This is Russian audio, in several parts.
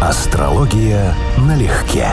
Астрология налегке.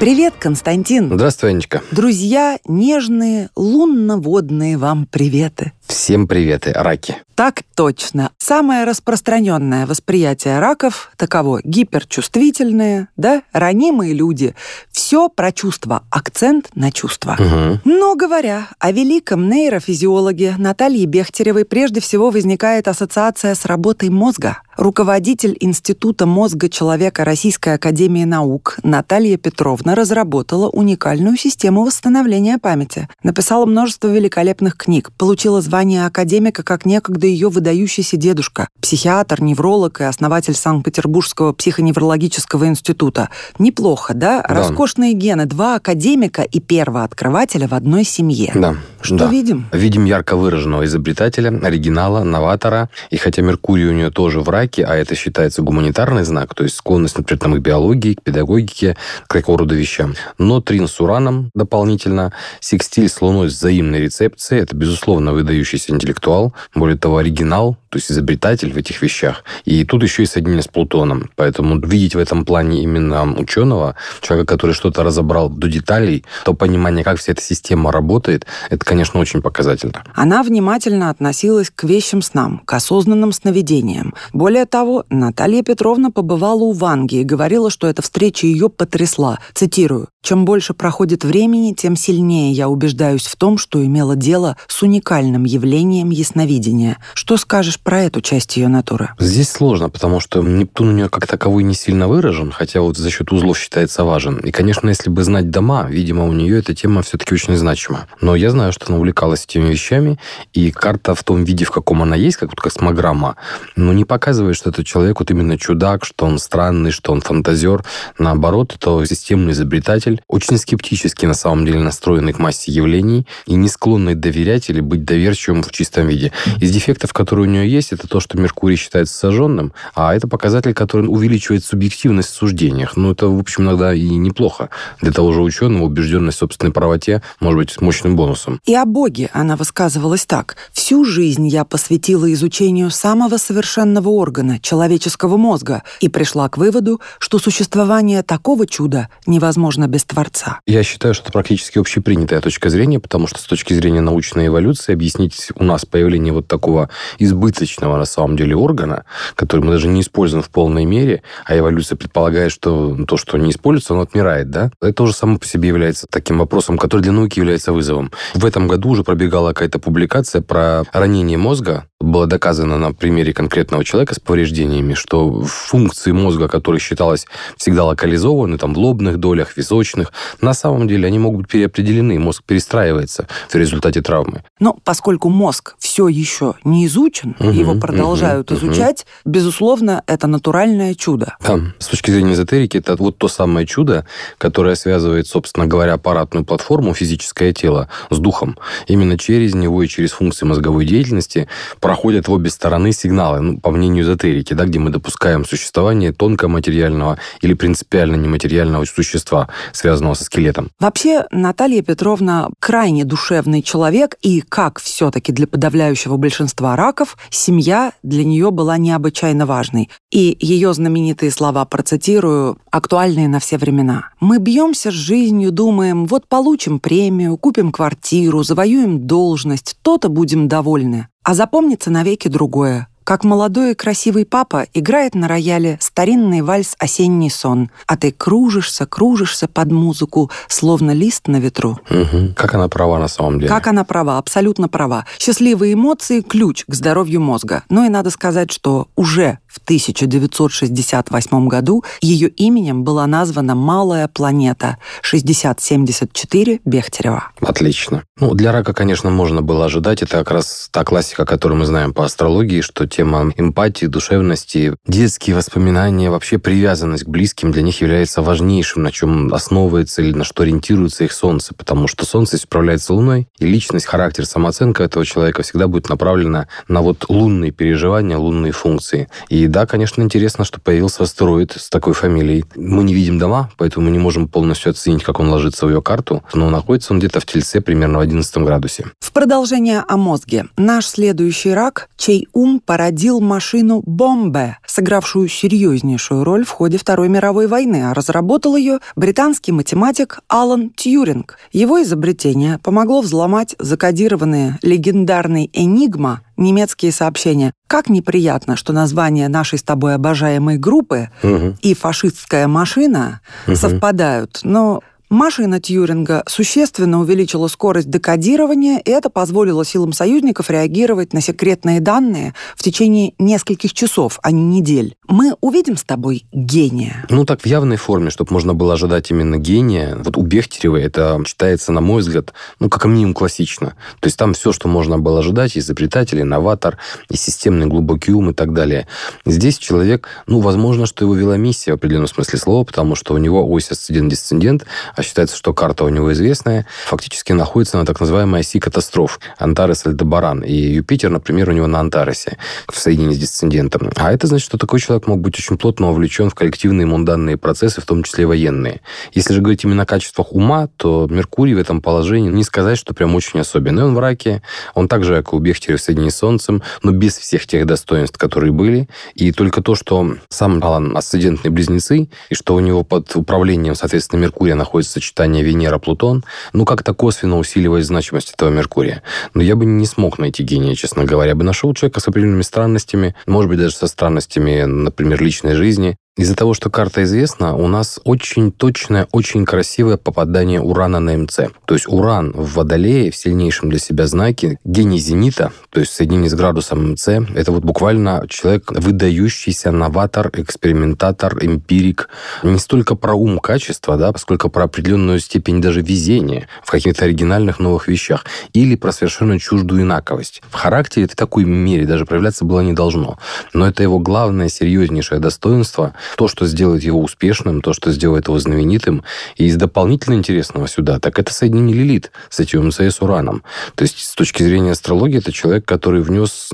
Привет, Константин. Здравствуй, Анечка. Друзья, нежные, лунно-водные вам приветы. Всем приветы, раки. Так точно. Самое распространенное восприятие раков таково гиперчувствительные, да, ранимые люди. Все про чувства, акцент на чувства. Угу. Но говоря о великом нейрофизиологе Наталье Бехтеревой, прежде всего возникает ассоциация с работой мозга. Руководитель Института мозга человека Российской Академии Наук Наталья Петровна разработала уникальную систему восстановления памяти. Написала множество великолепных книг, получила звание академика как некогда ее выдающийся дедушка, психиатр, невролог и основатель Санкт-Петербургского психоневрологического института. Неплохо, да? Да. Роскошные гены, два академика и первооткрывателя в одной семье. Да. Что да. видим? Видим ярко выраженного изобретателя, оригинала, новатора. И хотя Меркурий у нее тоже в раке, а это считается гуманитарный знак, то есть склонность, например, там, к биологии, к педагогике, к такого рода вещам. Но трин с Ураном дополнительно, секстиль с Луной с взаимной рецепцией, это, безусловно, выдающийся интеллектуал, более того, оригинал, то есть изобретатель в этих вещах. И тут еще и соединение с Плутоном. Поэтому видеть в этом плане именно ученого, человека, который что-то разобрал до деталей, то понимание, как вся эта система работает, это, конечно, очень показательно. Она внимательно относилась к вещим снам, к осознанным сновидениям. Более того, Наталья Петровна побывала у Ванги и говорила, что эта встреча ее потрясла. Цитирую. «Чем больше проходит времени, тем сильнее я убеждаюсь в том, что имела дело с уникальным явлением ясновидения. Что скажешь про эту часть ее натуры?» Здесь сложно, потому что Нептун у нее как таковой не сильно выражен, хотя вот за счет узлов считается важен. И, конечно, если бы знать дома, видимо, у нее эта тема все-таки очень значима. Но я знаю, что она увлекалась этими вещами, и карта в том виде, в каком она есть, как вот космограмма, ну, не показывает, что этот человек вот именно чудак, что он странный, что он фантазер. Наоборот, это системный изобретатель, очень скептически на самом деле настроенный к массе явлений и не склонный доверять или быть доверчивым в чистом виде. Из дефектов, которые у нее есть, это то, что Меркурий считается сожженным, а это показатель, который увеличивает субъективность в суждениях. Ну, это, в общем, иногда и неплохо. Для того же ученого убежденность в собственной правоте может быть мощным бонусом. И о Боге она высказывалась так. «Всю жизнь я посвятила изучению самого совершенного органа, человеческого мозга, и пришла к выводу, что существование такого чуда невозможно без Творца». Я считаю, что это практически общепринятая точка зрения, потому что с точки зрения научной эволюции объяснить у нас появление вот такого избыточного на самом деле органа, который мы даже не используем в полной мере, а эволюция предполагает, что то, что не используется, оно отмирает, да? Это уже само по себе является таким вопросом, который для науки является вызовом. В этом году уже пробегала какая-то публикация про ранение мозга. Было доказано на примере конкретного человека с повреждениями, что функции мозга, которые считалось всегда локализованы, там, в лобных долях, височных, на самом деле они могут быть переопределены, мозг перестраивается в результате травмы. Но поскольку мозг все еще не изучен, Мгм, его продолжают мгм. изучать, безусловно, это натуральное чудо. Да. С точки зрения эзотерики, это вот то самое чудо, которое связывает, собственно говоря, аппаратную платформу, физическое тело, с духом. Именно через него и через функции мозговой деятельности проходят в обе стороны сигналы, ну, по мнению эзотерики, да, где мы допускаем существование тонкоматериального или принципиально нематериального существа, связанного со скелетом. Вообще, Наталья Петровна крайне душевный человек, и как все-таки для подавляющего большинства раков, семья для нее была необычайно важной. И ее знаменитые слова процитирую, актуальные на все времена. «Мы бьемся с жизнью, думаем, вот получим премию, купим квартиру, завоюем должность, то-то будем довольны. А запомнится навеки другое. Как молодой и красивый папа играет на рояле старинный вальс «Осенний сон», а ты кружишься, кружишься под музыку, словно лист на ветру. Мгм. Как она права на самом деле. Как она права, абсолютно права. Счастливые эмоции – ключ к здоровью мозга. Но и надо сказать, что уже в 1968 году ее именем была названа «Малая планета» 6074 Бехтерева. Отлично. Ну, для рака, конечно, можно было ожидать. Это как раз та классика, которую мы знаем по астрологии, что тема эмпатии, душевности, детские воспоминания, вообще привязанность к близким для них является важнейшим, на чем основывается или на что ориентируется их Солнце. Потому что Солнце справляется Луной, и личность, характер, самооценка этого человека всегда будет направлена на вот лунные переживания, лунные функции. И Да, конечно, интересно, что появился астероид с такой фамилией. Мы не видим дома, поэтому мы не можем полностью оценить, как он ложится в ее карту, но находится он где-то в Тельце примерно в 11 градусе. В продолжение о мозге. Наш следующий рак, чей ум породил машину «Бомбе», сыгравшую серьезнейшую роль в ходе Второй мировой войны, а разработал ее британский математик Алан Тьюринг. Его изобретение помогло взломать закодированные легендарный «Энигма» немецкие сообщения. Как неприятно, что название нашей с тобой обожаемой группы угу. и фашистская машина угу. совпадают, но Машина Тьюринга существенно увеличила скорость декодирования, и это позволило силам союзников реагировать на секретные данные в течение нескольких часов, а не недель. Мы увидим с тобой гения. Ну, так в явной форме, чтобы можно было ожидать именно гения. Вот у Бехтерева это читается, на мой взгляд, ну, как минимум классично. То есть там все, что можно было ожидать, изобретатель, инноватор, и системный глубокий ум и так далее. Здесь человек, ну, возможно, что его вела миссия в определенном смысле слова, потому что у него ось асцендент-десцендент, а считается, что карта у него известная, фактически находится на так называемой оси катастроф Антарес-Альдебаран. И Юпитер, например, у него на Антаресе в соединении с десцендентом. А это значит, что такой человек мог быть очень плотно вовлечен в коллективные мунданные процессы, в том числе военные. Если же говорить именно о качествах ума, то Меркурий в этом положении не сказать, что прям очень особенный. Он в раке, он также, как у Бехтеря, в соединении с Солнцем, но без всех тех достоинств, которые были. И только то, что сам Алан асцендентные близнецы, и что у него под управлением, соответственно, Меркурия находится происходит сочетание Венера-Плутон, ну, как-то косвенно усиливает значимость этого Меркурия. Но я бы не смог найти гения, честно говоря. Я бы нашел человека с определенными странностями, может быть, даже со странностями, например, личной жизни, из-за того, что карта известна, у нас очень точное, очень красивое попадание Урана на МЦ. То есть Уран в Водолее, в сильнейшем для себя знаке, гений зенита, то есть соединение с градусом МЦ, это вот буквально человек, выдающийся новатор, экспериментатор, эмпирик. Не столько про ум, качество, да, сколько про определенную степень даже везения в каких-то оригинальных новых вещах. Или про совершенно чуждую инаковость. В характере это в такой мере даже проявляться было не должно. Но это его главное, серьезнейшее достоинство – то, что сделает его успешным, то, что сделает его знаменитым. И из дополнительно интересного сюда, так это соединение Лилит с этим МЦ с Ураном. То есть с точки зрения астрологии это человек, который внес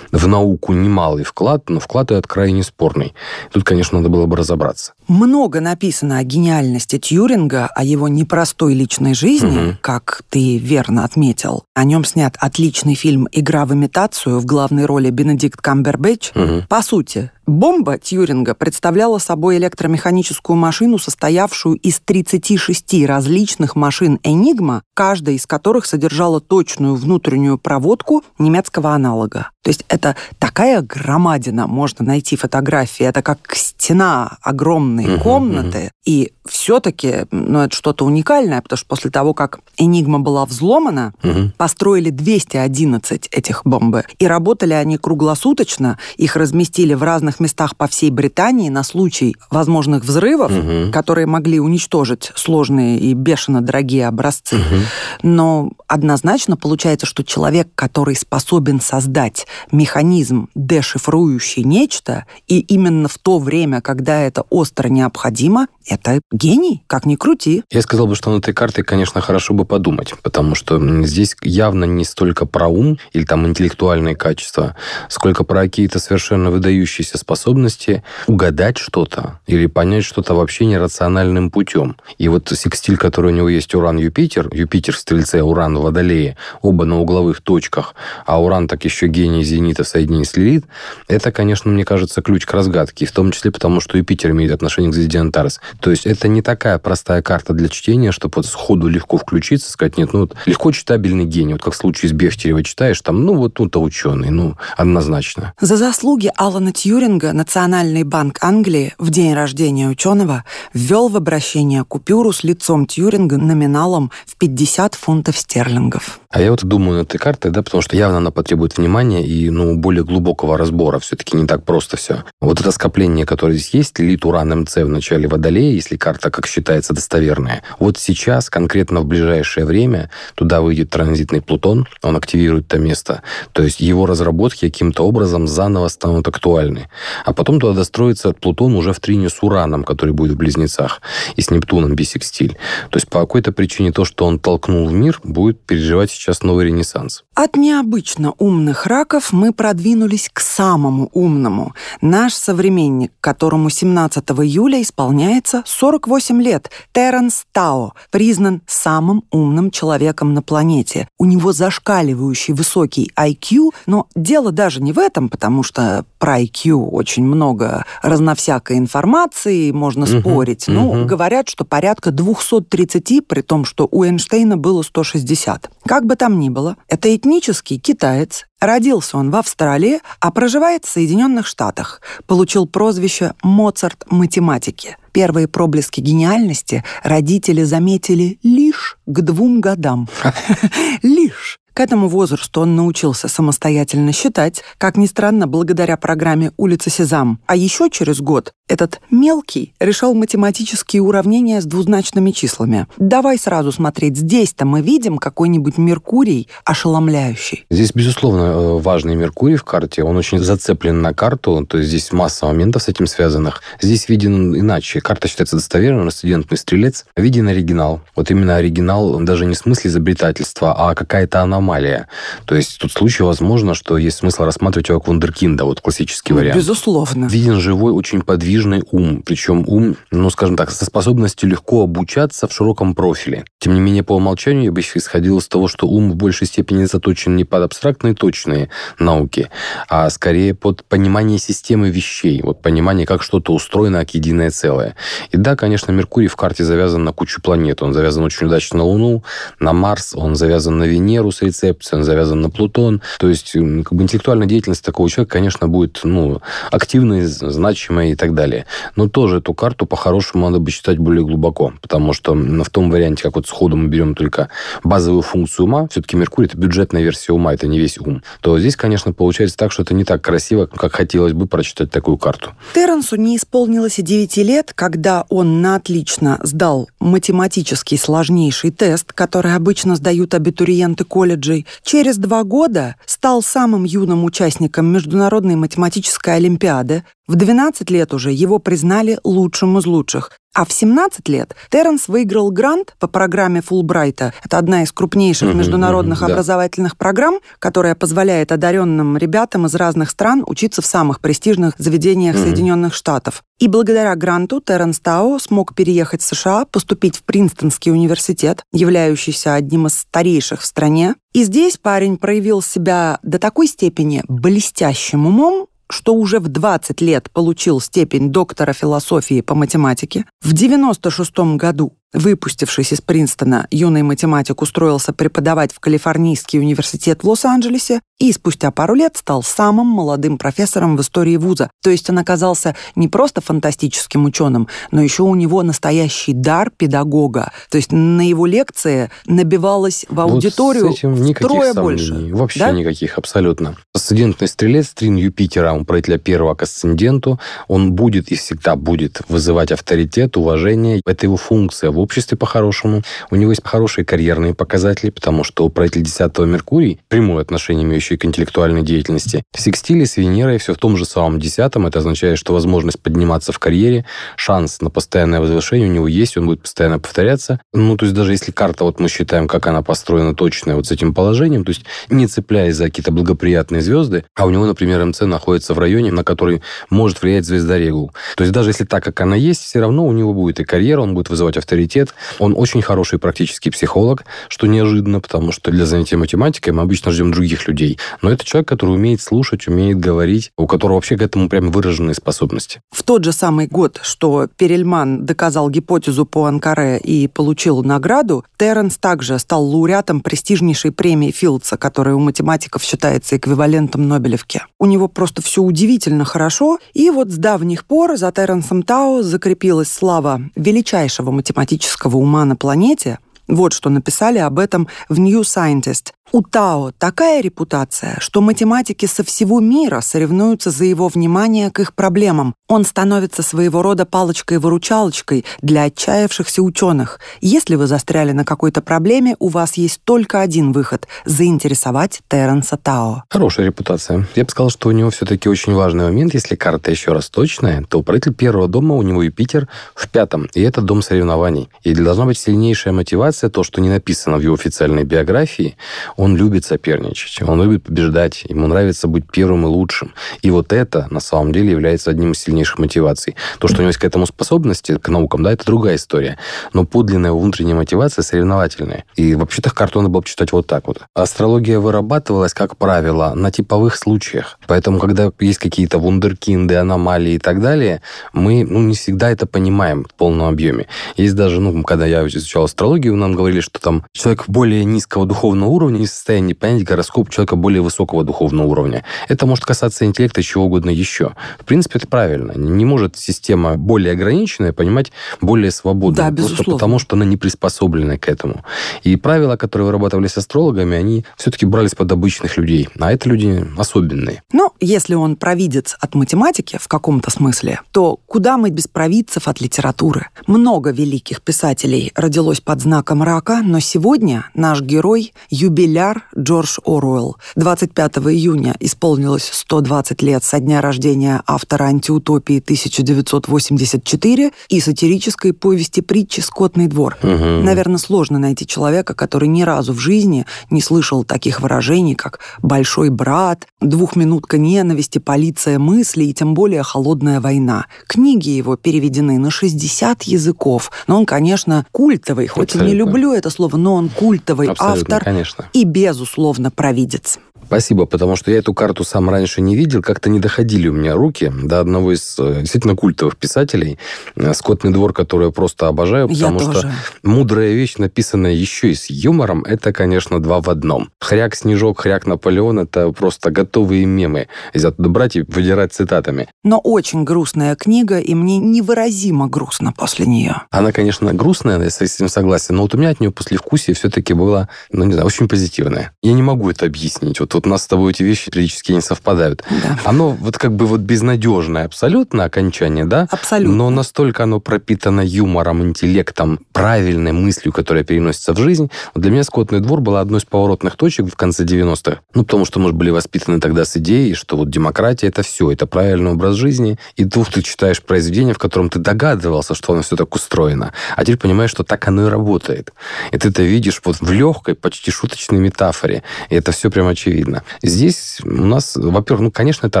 в науку немалый вклад, но вклад этот крайне спорный. Тут, конечно, надо было бы разобраться. Много написано о гениальности Тьюринга, о его непростой личной жизни, угу. как ты верно отметил. О нем снят отличный фильм «Игра в имитацию» в главной роли Бенедикт Камбербэтч. Угу. По сути, Бомба Тьюринга представляла собой электромеханическую машину, состоявшую из 36 различных машин «Энигма», каждая из которых содержала точную внутреннюю проводку немецкого аналога. То есть это такая громадина, можно найти фотографии, это как стена огромной uh-huh, комнаты, uh-huh. и все-таки, ну, это что-то уникальное, потому что после того, как «Энигма» была взломана, uh-huh. построили 211 этих бомбы, и работали они круглосуточно, их разместили в разных местах по всей Британии на случай возможных взрывов, угу. которые могли уничтожить сложные и бешено дорогие образцы. Угу. Но однозначно получается, что человек, который способен создать механизм, дешифрующий нечто, и именно в то время, когда это остро необходимо, это гений, как ни крути. Я сказал бы, что над этой картой, конечно, хорошо бы подумать, потому что здесь явно не столько про ум или там интеллектуальные качества, сколько про какие-то совершенно выдающиеся способности угадать что-то или понять что-то вообще нерациональным путем. И вот секстиль, который у него есть Уран-Юпитер, Юпитер в Стрельце, Уран в Водолее, оба на угловых точках, а Уран так еще гений Зенита в соединении с Лилит, это, конечно, мне кажется, ключ к разгадке, в том числе потому, что Юпитер имеет отношение к звезде Антарес. То есть это не такая простая карта для чтения, чтобы вот сходу легко включиться, сказать, нет, ну вот легко читабельный гений, вот как в случае с Бехтерева читаешь, там, ну вот тут-то ученый, ну, однозначно. За заслуги Алана Тьюринга Национальный банк Англии в день рождения ученого ввел в обращение купюру с лицом Тьюринга номиналом в 50 фунтов стерлингов. А я вот думаю над этой картой, да, потому что явно она потребует внимания и, ну, более глубокого разбора. Все-таки не так просто все. Вот это скопление, которое здесь есть, лит уран МЦ в начале Водолея, если карта, как считается, достоверная. Вот сейчас, конкретно в ближайшее время, туда выйдет транзитный Плутон, он активирует это место. То есть его разработки каким-то образом заново станут актуальны. А потом туда достроится Плутон уже в трине с Ураном, который будет в Близнецах, и с Нептуном бисекстиль. То есть по какой-то причине то, что он толкнул в мир, будет переживать сейчас новый ренессанс. От необычно умных раков раков мы продвинулись к самому умному. Наш современник, которому 17 июля исполняется 48 лет, Терренс Тао, признан самым умным человеком на планете. У него зашкаливающий высокий IQ, но дело даже не в этом, потому что про IQ очень много разновсякой информации, можно угу, спорить. Ну, угу. говорят, что порядка 230, при том, что у Эйнштейна было 160. Как бы там ни было, это этнический китаец, Родился он в Австралии, а проживает в Соединенных Штатах. Получил прозвище «Моцарт математики». Первые проблески гениальности родители заметили лишь к двум годам. Лишь. К этому возрасту он научился самостоятельно считать, как ни странно, благодаря программе «Улица Сезам». А еще через год этот мелкий решал математические уравнения с двузначными числами. Давай сразу смотреть. Здесь-то мы видим какой-нибудь Меркурий ошеломляющий. Здесь, безусловно, э, важный Меркурий в карте. Он очень зацеплен на карту, то есть здесь масса моментов с этим связанных. Здесь виден иначе. Карта считается достоверной, студентный стрелец. Виден оригинал. Вот именно оригинал даже не в смысле изобретательства, а какая-то аномалия аномалия. То есть тут случай возможно, что есть смысл рассматривать его как вундеркинда, вот классический ну, вариант. Безусловно. Виден живой, очень подвижный ум. Причем ум, ну, скажем так, со способностью легко обучаться в широком профиле. Тем не менее, по умолчанию я бы исходил из того, что ум в большей степени заточен не под абстрактные точные науки, а скорее под понимание системы вещей, вот понимание, как что-то устроено как единое целое. И да, конечно, Меркурий в карте завязан на кучу планет. Он завязан очень удачно на Луну, на Марс, он завязан на Венеру с рецепции, он завязан на Плутон. То есть как бы интеллектуальная деятельность такого человека, конечно, будет ну, активной, значимой и так далее. Но тоже эту карту по-хорошему надо бы читать более глубоко, потому что в том варианте, как вот сходу мы берем только базовую функцию ума, все-таки Меркурий – это бюджетная версия ума, это не весь ум, то здесь, конечно, получается так, что это не так красиво, как хотелось бы прочитать такую карту. Терренсу не исполнилось и 9 лет, когда он на отлично сдал математический сложнейший тест, который обычно сдают абитуриенты колледжа, колледжей, через два года стал самым юным участником Международной математической олимпиады. В 12 лет уже его признали лучшим из лучших. А в 17 лет Терренс выиграл грант по программе Фулбрайта. Это одна из крупнейших международных образовательных да. программ, которая позволяет одаренным ребятам из разных стран учиться в самых престижных заведениях. Соединенных Штатов. И благодаря гранту Терренс Тао смог переехать в США, поступить в Принстонский университет, являющийся одним из старейших в стране. И здесь парень проявил себя до такой степени блестящим умом, что уже в 20 лет получил степень доктора философии по математике, в 96 году Выпустившись из Принстона, юный математик устроился преподавать в Калифорнийский университет в Лос-Анджелесе и спустя пару лет стал самым молодым профессором в истории вуза. То есть он оказался не просто фантастическим ученым, но еще у него настоящий дар педагога. То есть на его лекции набивалось в аудиторию вот с этим втрое больше. Вообще да? никаких, абсолютно. Асцендентный стрелец, трин Юпитера, он правителя первого к асценденту, он будет и всегда будет вызывать авторитет, уважение. Это его функция в обществе по-хорошему. У него есть хорошие карьерные показатели, потому что правитель 10 Меркурий, прямое отношение имеющий к интеллектуальной деятельности, в секстиле с Венерой все в том же самом 10 это означает, что возможность подниматься в карьере, шанс на постоянное возвышение у него есть, он будет постоянно повторяться. Ну, то есть даже если карта, вот мы считаем, как она построена точная вот с этим положением, то есть не цепляясь за какие-то благоприятные звезды, а у него, например, МЦ находится в районе, на который может влиять звезда Регул. То есть даже если так, как она есть, все равно у него будет и карьера, он будет вызывать авторитет, университет. Он очень хороший практический психолог, что неожиданно, потому что для занятия математикой мы обычно ждем других людей. Но это человек, который умеет слушать, умеет говорить, у которого вообще к этому прям выраженные способности. В тот же самый год, что Перельман доказал гипотезу по Анкаре и получил награду, Терренс также стал лауреатом престижнейшей премии Филдса, которая у математиков считается эквивалентом Нобелевки. У него просто все удивительно хорошо, и вот с давних пор за Терренсом Тау закрепилась слава величайшего математического математического ума на планете, вот что написали об этом в New Scientist. У Тао такая репутация, что математики со всего мира соревнуются за его внимание к их проблемам. Он становится своего рода палочкой-выручалочкой для отчаявшихся ученых. Если вы застряли на какой-то проблеме, у вас есть только один выход – заинтересовать Терренса Тао. Хорошая репутация. Я бы сказал, что у него все-таки очень важный момент. Если карта еще раз точная, то управитель первого дома у него Юпитер в пятом, и это дом соревнований. И должна быть сильнейшая мотивация, то, что не написано в его официальной биографии – любит соперничать, он любит побеждать, ему нравится быть первым и лучшим. И вот это, на самом деле, является одним из сильнейших мотиваций. То, что у него есть к этому способности, к наукам, да, это другая история. Но подлинная внутренняя мотивация соревновательная. И вообще-то карту надо было читать вот так вот. Астрология вырабатывалась, как правило, на типовых случаях. Поэтому, когда есть какие-то вундеркинды, аномалии и так далее, мы ну, не всегда это понимаем в полном объеме. Есть даже, ну, когда я изучал астрологию, нам говорили, что там человек более низкого духовного уровня состоянии понять гороскоп человека более высокого духовного уровня. Это может касаться интеллекта, чего угодно еще. В принципе, это правильно. Не может система более ограниченная понимать более свободно. Да, безусловно. Просто потому, что она не приспособлена к этому. И правила, которые вырабатывались астрологами, они все-таки брались под обычных людей. А это люди особенные. Но если он провидец от математики в каком-то смысле, то куда мы без провидцев от литературы? Много великих писателей родилось под знаком рака, но сегодня наш герой – юбиляр Джордж Оруэлл. 25 июня исполнилось 120 лет со дня рождения автора антиутопии 1984 и сатирической повести притчи «Скотный двор». Угу. Наверное, сложно найти человека, который ни разу в жизни не слышал таких выражений, как «большой брат», «двухминутка ненависти», «полиция мысли» и тем более «холодная война». Книги его переведены на 60 языков, но он, конечно, культовый, хоть Абсолютно. и не люблю это слово, но он культовый Абсолютно, автор конечно. и, безусловно, провидец. Спасибо, потому что я эту карту сам раньше не видел, как-то не доходили у меня руки до одного из э, действительно культовых писателей. Э, «Скотный двор», который я просто обожаю, потому я что тоже. мудрая вещь, написанная еще и с юмором, это, конечно, два в одном. Хряк-снежок, хряк Наполеон – это просто готовые мемы. Из оттуда брать и выдирать цитатами. Но очень грустная книга, и мне невыразимо грустно после нее. Она, конечно, грустная, я с этим согласен, но вот у меня от нее послевкусие все-таки было, ну, не знаю, очень позитивное. Я не могу это объяснить. Вот вот у нас с тобой эти вещи периодически не совпадают. Да. Оно вот как бы вот безнадежное абсолютно окончание, да? Абсолютно. Но настолько оно пропитано юмором, интеллектом, правильной мыслью, которая переносится в жизнь. Вот для меня «Скотный двор» была одной из поворотных точек в конце 90-х. Ну, потому что мы же были воспитаны тогда с идеей, что вот демократия – это все, это правильный образ жизни. И тут ты читаешь произведение, в котором ты догадывался, что оно все так устроено. А теперь понимаешь, что так оно и работает. И ты это видишь вот в легкой, почти шуточной метафоре. И это все прям очевидно видно. Здесь у нас, во-первых, ну, конечно, это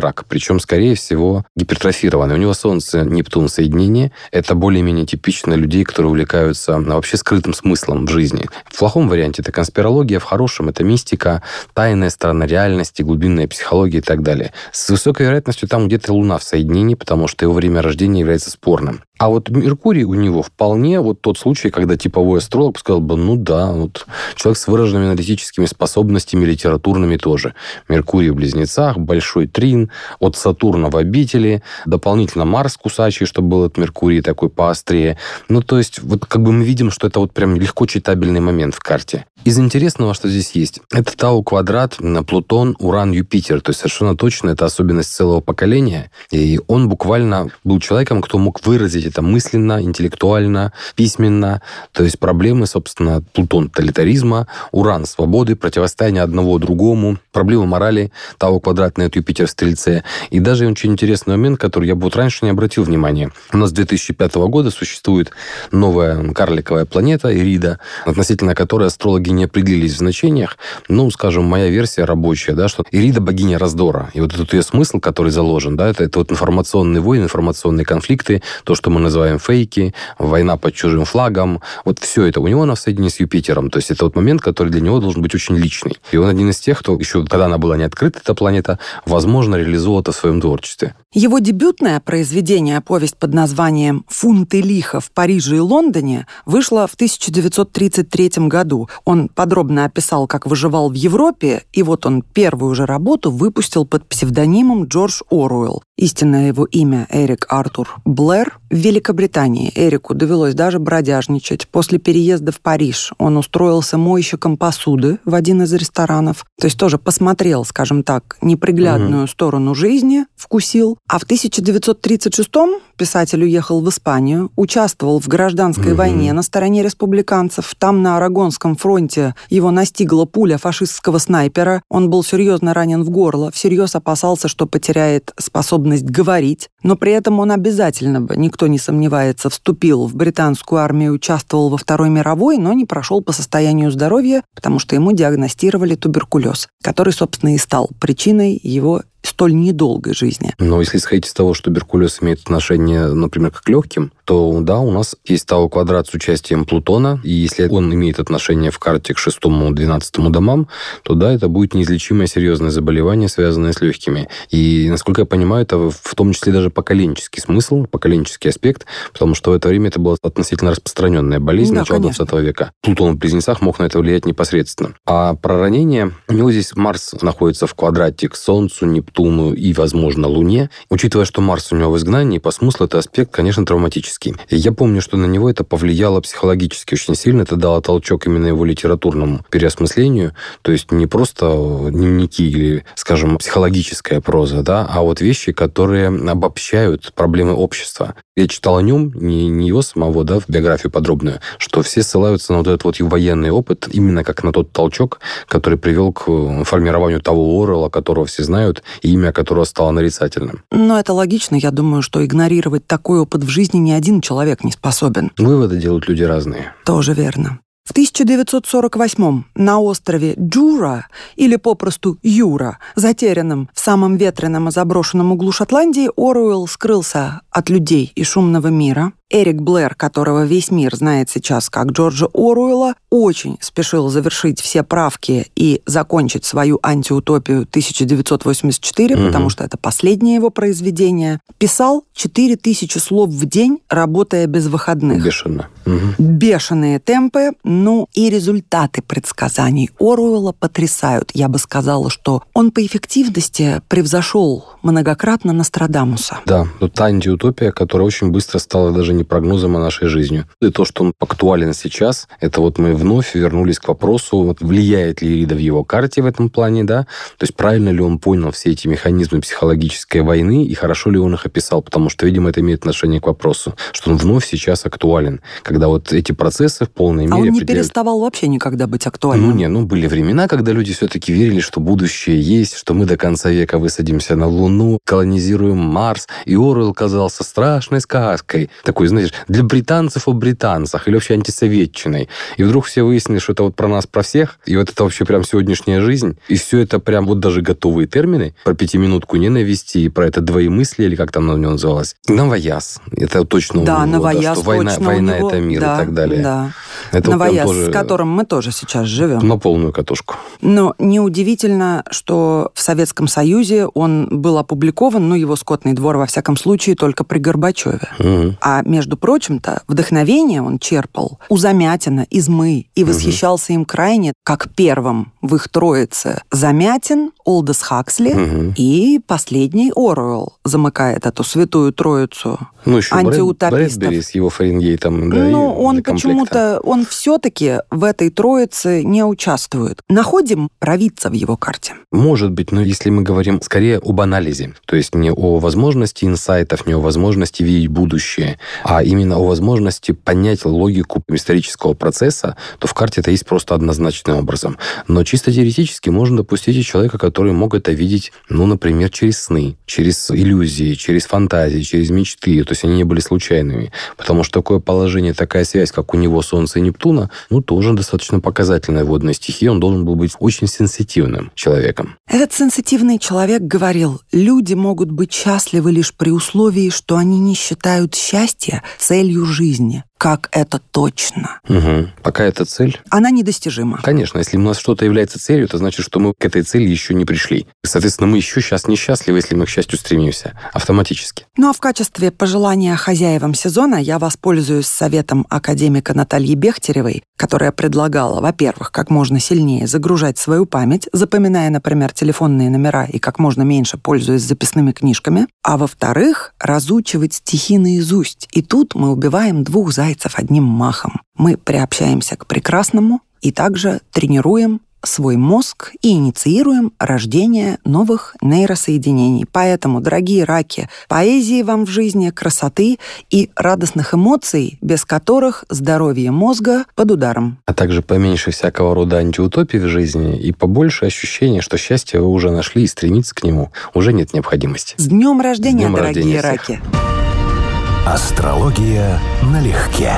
рак, причем, скорее всего, гипертрофированный. У него Солнце, Нептун соединение. Это более-менее типично людей, которые увлекаются ну, вообще скрытым смыслом в жизни. В плохом варианте это конспирология, в хорошем это мистика, тайная сторона реальности, глубинная психология и так далее. С высокой вероятностью там где-то Луна в соединении, потому что его время рождения является спорным. А вот Меркурий у него вполне вот тот случай, когда типовой астролог сказал бы, ну да, вот человек с выраженными аналитическими способностями, литературными тоже. Меркурий в Близнецах, Большой Трин, от Сатурна в обители, дополнительно Марс кусачий, чтобы был от Меркурия такой поострее. Ну, то есть, вот как бы мы видим, что это вот прям легко читабельный момент в карте. Из интересного, что здесь есть, это Тау квадрат, Плутон, Уран, Юпитер. То есть совершенно точно это особенность целого поколения. И он буквально был человеком, кто мог выразить это мысленно, интеллектуально, письменно. То есть проблемы, собственно, Плутон тоталитаризма, Уран свободы, противостояние одного другому, проблемы морали, Тау квадратный от Юпитер Стрельце. И даже очень интересный момент, который я бы вот раньше не обратил внимания. У нас с 2005 года существует новая карликовая планета Ирида, относительно которой астрологи не определились в значениях. Ну, скажем, моя версия рабочая, да, что Ирида богиня раздора. И вот этот ее смысл, который заложен, да, это, это вот информационные войны, информационные конфликты, то, что мы называем фейки, война под чужим флагом. Вот все это у него на соединении с Юпитером. То есть это вот момент, который для него должен быть очень личный. И он один из тех, кто еще, когда она была не открыта, эта планета, возможно, реализовал это в своем творчестве. Его дебютное произведение, повесть под названием «Фунты лиха в Париже и Лондоне» вышло в 1933 году. Он подробно описал, как выживал в Европе, и вот он первую же работу выпустил под псевдонимом Джордж Оруэлл. Истинное его имя Эрик Артур Блэр. В Великобритании Эрику довелось даже бродяжничать. После переезда в Париж он устроился мойщиком посуды в один из ресторанов. То есть тоже посмотрел, скажем так, неприглядную угу. сторону жизни, вкусил. А в 1936-м писатель уехал в Испанию, участвовал в гражданской Мгм. войне на стороне республиканцев. Там на Арагонском фронте его настигла пуля фашистского снайпера. Он был серьезно ранен в горло, всерьез опасался, что потеряет способность говорить. Но при этом он обязательно бы, никто не сомневается, вступил в британскую армию, участвовал во Второй мировой, но не прошел по состоянию здоровья, потому что ему диагностировали туберкулез, который, собственно, и стал причиной его столь недолгой жизни. Но если исходить из того, что туберкулез имеет отношение, например, к легким, то да, у нас есть Тау квадрат с участием Плутона, и если он имеет отношение в карте к шестому-двенадцатому домам, то да, это будет неизлечимое серьезное заболевание, связанное с легкими. И, насколько я понимаю, это в том числе даже поколенческий смысл, поколенческий аспект, потому что в это время это была относительно распространенная болезнь Да, начала конечно. 20 века. Плутон в близнецах мог на это влиять непосредственно. А про ранение, у него здесь Марс находится в квадрате к Солнцу, Нептуну и, возможно, Луне. Учитывая, что Марс у него в изгнании, по смыслу это аспект, конечно, травматический. Я помню, что на него это повлияло психологически очень сильно. Это дало толчок именно его литературному переосмыслению. То есть не просто дневники или, скажем, психологическая проза, да, а вот вещи, которые обобщают проблемы общества. Я читал о нем, не, не его самого, да, в биографию подробную, что все ссылаются на вот этот вот его военный опыт, именно как на тот толчок, который привел к формированию того Орла, которого все знают, имя которого стало нарицательным. Но это логично. Я думаю, что игнорировать такой опыт в жизни ни один человек не способен. Выводы делают люди разные. Тоже верно. В 1948 на острове Джура, или попросту Юра, затерянном в самом ветреном и заброшенном углу Шотландии, Оруэлл скрылся от людей и шумного мира. Эрик Блэр, которого весь мир знает сейчас как Джорджа Оруэлла, очень спешил завершить все правки и закончить свою антиутопию 1984, Мгм. потому что это последнее его произведение. Писал 4000 слов в день, работая без выходных Бешено. Мгм. бешеные темпы, ну и результаты предсказаний Оруэлла потрясают. Я бы сказала, что он по эффективности превзошел многократно Нострадамуса. Да, вот та антиутопия, которая очень быстро стала даже не прогнозом, а нашей жизнью. И то, что он актуален сейчас, это вот мы вновь вернулись к вопросу, вот влияет ли Ирида в его карте в этом плане, да, то есть правильно ли он понял все эти механизмы психологической войны и хорошо ли он их описал, потому что, видимо, это имеет отношение к вопросу, что он вновь сейчас актуален, когда вот эти процессы в полной А мере он не определяют переставал вообще никогда быть актуальным. ну, не, ну, были времена, когда люди все-таки верили, что будущее есть, что мы до конца века высадимся на Луну, колонизируем Марс, и Оруэлл казался страшной сказкой. Такой, знаешь, для британцев о британцах или вообще антисоветчиной. И вдруг все выяснили, что это вот про нас, про всех, и вот это вообще прям сегодняшняя жизнь. И все это прям вот даже готовые термины про пятиминутку ненависти и про это двоемыслие, или как там оно у него называлось. Новояз. Это точно у Да, него, новояз что война, точно у война него. это мир Да, и так далее. Да. Это Новояз, тоже с которым мы тоже сейчас живем. на полную катушку. Но неудивительно, что в Советском Союзе он был опубликован, ну, его «Скотный двор», во всяком случае, только при Горбачеве. Мгм. А между прочим-то, вдохновение он черпал у Замятина, из «Мы», и восхищался им крайне, как первым в их троице Замятин, Олдес Хаксли Мгм. и последний Оруэлл замыкает эту святую троицу. Ну, еще антиутопистов. Брэдбери с его Фаренгейтом. Да, ну, он почему-то, он все-таки в этой троице не участвует. Находим провидца в его карте. Может быть, но если мы говорим скорее об анализе, то есть не о возможности инсайтов, не о возможности видеть будущее, а именно о возможности понять логику исторического процесса, то в карте это есть просто однозначным образом. Но чисто теоретически можно допустить и человека, который мог это видеть, ну, например, через сны, через иллюзии, через фантазии, через мечты. То есть они не были случайными. Потому что такое положение, такая связь, как у него Солнца и Нептуна, ну, тоже достаточно показательная водная стихия. Он должен был быть очень сенситивным человеком. Этот сенситивный человек говорил, люди могут быть счастливы лишь при условии, что они не считают счастье целью жизни. Как это точно? Угу. Пока это цель, Она недостижима. Конечно, если у нас что-то является целью, то значит, что мы к этой цели еще не пришли. Соответственно, мы еще сейчас несчастливы, если мы к счастью стремимся. Автоматически. Ну а в качестве пожелания хозяевам сезона я воспользуюсь советом академика Натальи Бехтеревой, которая предлагала, во-первых, как можно сильнее загружать свою память, запоминая, например, телефонные номера и как можно меньше пользуясь записными книжками, а во-вторых, разучивать стихи наизусть. И тут мы убиваем двух зайцев одним махом. Мы приобщаемся к прекрасному и также тренируем свой мозг и инициируем рождение новых нейросоединений. Поэтому, дорогие раки, поэзии вам в жизни, красоты и радостных эмоций, без которых здоровье мозга под ударом. А также поменьше всякого рода антиутопий в жизни и побольше ощущения, что счастье вы уже нашли и стремиться к нему уже нет необходимости. С днем рождения, С днем дорогие рождения раки! Астрология налегке.